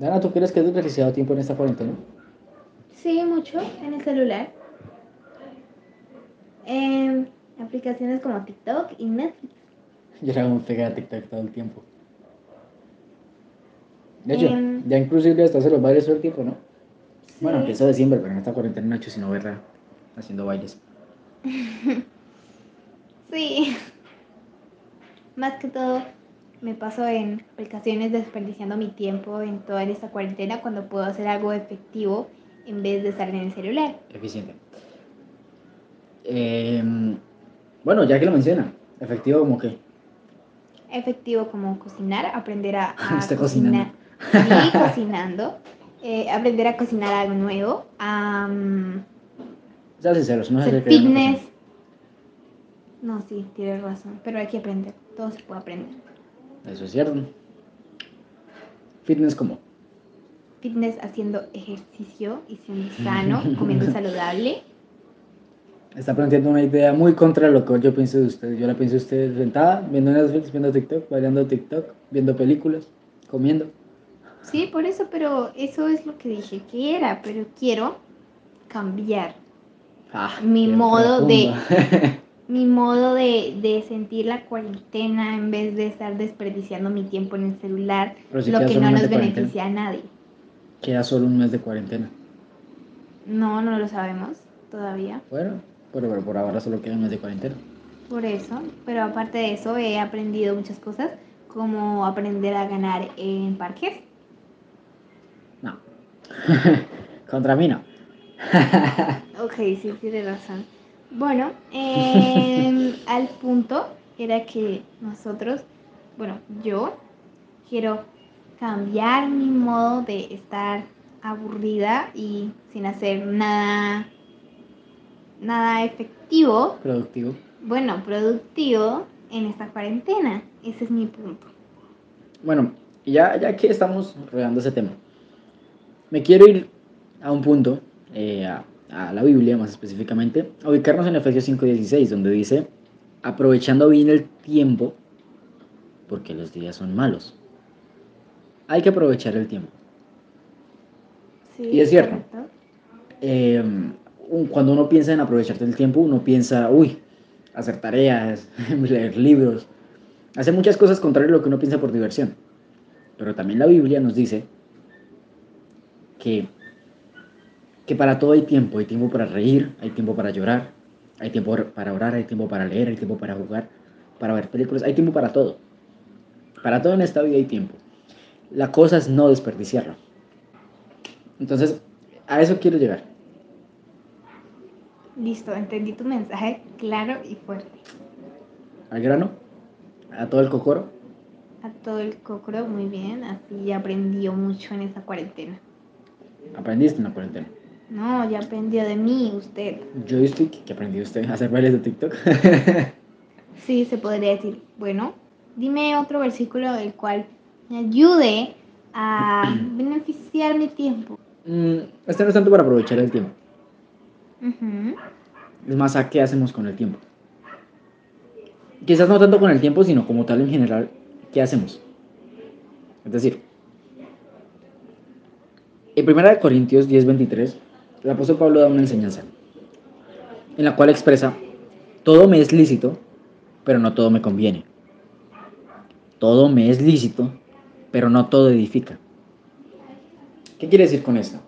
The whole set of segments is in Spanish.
Dana, ¿tú crees que has desperdiciado tiempo en esta cuarentena? Sí, mucho en el celular. En aplicaciones como TikTok y Netflix. Yo era muy pegada a TikTok todo el tiempo. De hecho, Em. ya inclusive hasta hacer los bailes todo el tiempo, ¿no? Bueno, Sí. empezó diciembre, pero en esta cuarentena no he hecho sino verla haciendo bailes. Sí. Más que todo, me paso en aplicaciones desperdiciando mi tiempo en toda esta cuarentena cuando puedo hacer algo efectivo en vez de estar en el celular. Eficiente. Em, bueno, ya que lo menciona, efectivo como que Efectivo como cocinar, aprender a, a Está cocinar. Sí, cocinando. Eh, aprender a cocinar algo nuevo. am, sean sinceros, no no fitness. No, sí, tienes razón. Pero hay que aprender. Todo se puede aprender. Eso es cierto. Fitness como. Fitness haciendo ejercicio y siendo sano, comiendo saludable. Está planteando una idea muy contra lo que yo pienso de usted. Yo la pienso de usted sentada, viendo Netflix, viendo TikTok, bailando TikTok, viendo películas, comiendo. Sí, por eso, pero eso es lo que dije que era. Pero quiero cambiar Ah, Mi modo de-. mi modo de, de sentir la cuarentena en vez de estar desperdiciando mi tiempo en el celular, si lo que no nos beneficia a nadie. Queda solo un mes de cuarentena. No, no lo sabemos todavía. Bueno, pero, pero por ahora solo queda un mes de cuarentena. Por eso, pero aparte de eso he aprendido muchas cosas, como aprender a ganar en parques. No. Contra mí no. Ok, sí, tiene razón. Bueno, em, al punto era que nosotros, bueno, yo quiero cambiar mi modo de estar aburrida y sin hacer nada, nada efectivo, Productivo. bueno, productivo en esta cuarentena. Ese es mi punto. Bueno, ya, ya que estamos rodeando ese tema, me quiero ir a un punto, eh, a, a la Biblia más específicamente, a ubicarnos en Efesios 5:16, donde dice, aprovechando bien el tiempo, porque los días son malos. Hay que aprovechar el tiempo. Sí, Y es cierto. Eh, cuando uno piensa en aprovecharte el tiempo, uno piensa, uy, hacer tareas, leer libros, hacer muchas cosas contrarias a lo que uno piensa por diversión. Pero también la Biblia nos dice que, que para todo hay tiempo, hay tiempo para reír, hay tiempo para llorar, hay tiempo para orar, hay tiempo para leer, hay tiempo para jugar, para ver películas, hay tiempo para todo. Para todo en esta vida hay tiempo. La cosa es no desperdiciarlo. Entonces, a eso quiero llegar. Listo, entendí tu mensaje claro y fuerte. Al grano, a todo el cocoro. A todo el cocoro, muy bien. Así aprendió mucho en esta cuarentena. Aprendiste en la cuarentena. No, ya aprendió de mí usted. Joystick, que aprendió usted a hacer bailes de TikTok. Sí, se podría decir. Bueno, dime otro versículo el cual me ayude a beneficiar mi tiempo. Mm, este no es tanto para aprovechar el tiempo. Es más a qué hacemos con el tiempo. Quizás no tanto con el tiempo, sino como tal en general, ¿qué hacemos? Es decir, en 1 Corintios 10:23, el apóstol Pablo da una enseñanza en la cual expresa, todo me es lícito, pero no todo me conviene. Todo me es lícito, pero no todo edifica. ¿Qué quiere decir con esto?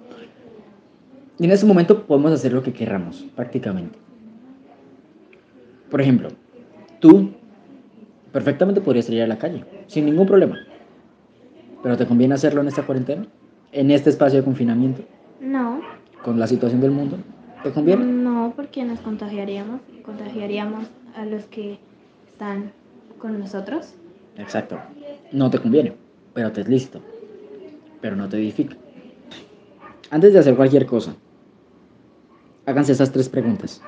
Y en este momento podemos hacer lo que querramos, prácticamente. Por ejemplo, tú perfectamente podrías salir a la calle, sin ningún problema. Pero ¿te conviene hacerlo en esta cuarentena? ¿En este espacio de confinamiento? No, ¿Con la situación del mundo? ¿Te conviene? no, porque nos contagiaríamos. Contagiaríamos a los que están con nosotros. Exacto. No te conviene, pero te es lícito. Pero no te edifica. Antes de hacer cualquier cosa, háganse estas tres preguntas.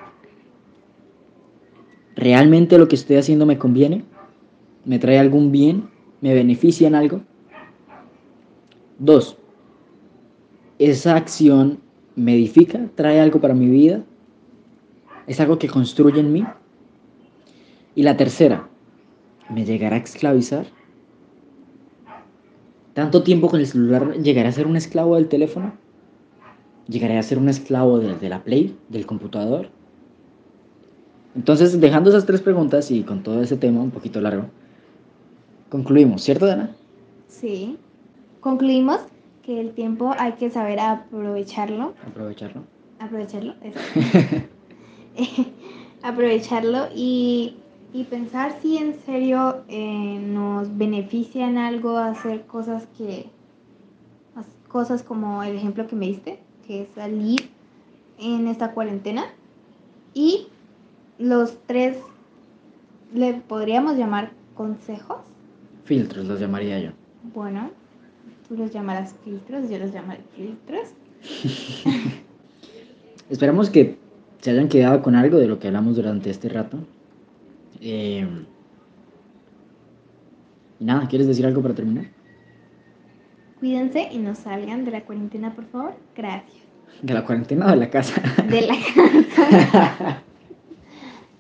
¿Realmente lo que estoy haciendo me conviene? ¿Me trae algún bien? ¿Me beneficia en algo? Dos, ¿esa acción me edifica? ¿Trae algo para mi vida? ¿Es algo que construye en mí? Y la tercera, ¿me llegará a esclavizar? tanto tiempo con el celular, ¿llegaré a ser un esclavo del teléfono? ¿Llegaré a ser un esclavo de, la Play, del computador? Entonces, dejando esas tres preguntas y con todo ese tema un poquito largo, concluimos, ¿cierto, Dana? Sí. Concluimos que el tiempo hay que saber aprovecharlo. Aprovecharlo. Aprovecharlo, eso. aprovecharlo y, y pensar si en serio eh, nos beneficia en algo hacer cosas que cosas como el ejemplo que me diste que es salir en esta cuarentena y los tres le podríamos llamar consejos Filtros los llamaría yo. bueno tú los llamarás filtros yo los llamaré filtros Esperamos que se hayan quedado con algo de lo que hablamos durante este rato. Eh, y nada, ¿quieres decir algo para terminar? cuídense y no salgan de la cuarentena por favor gracias ¿De la cuarentena o de la casa? de la casa.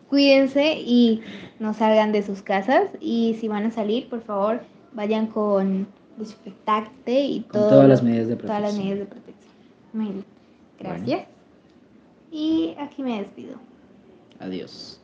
Cuídense y no salgan de sus casas y si van a salir, por favor, vayan con desinfectante y todo todas las medidas de todas las protección. medidas de protección. Gracias. Y aquí me despido. Adiós.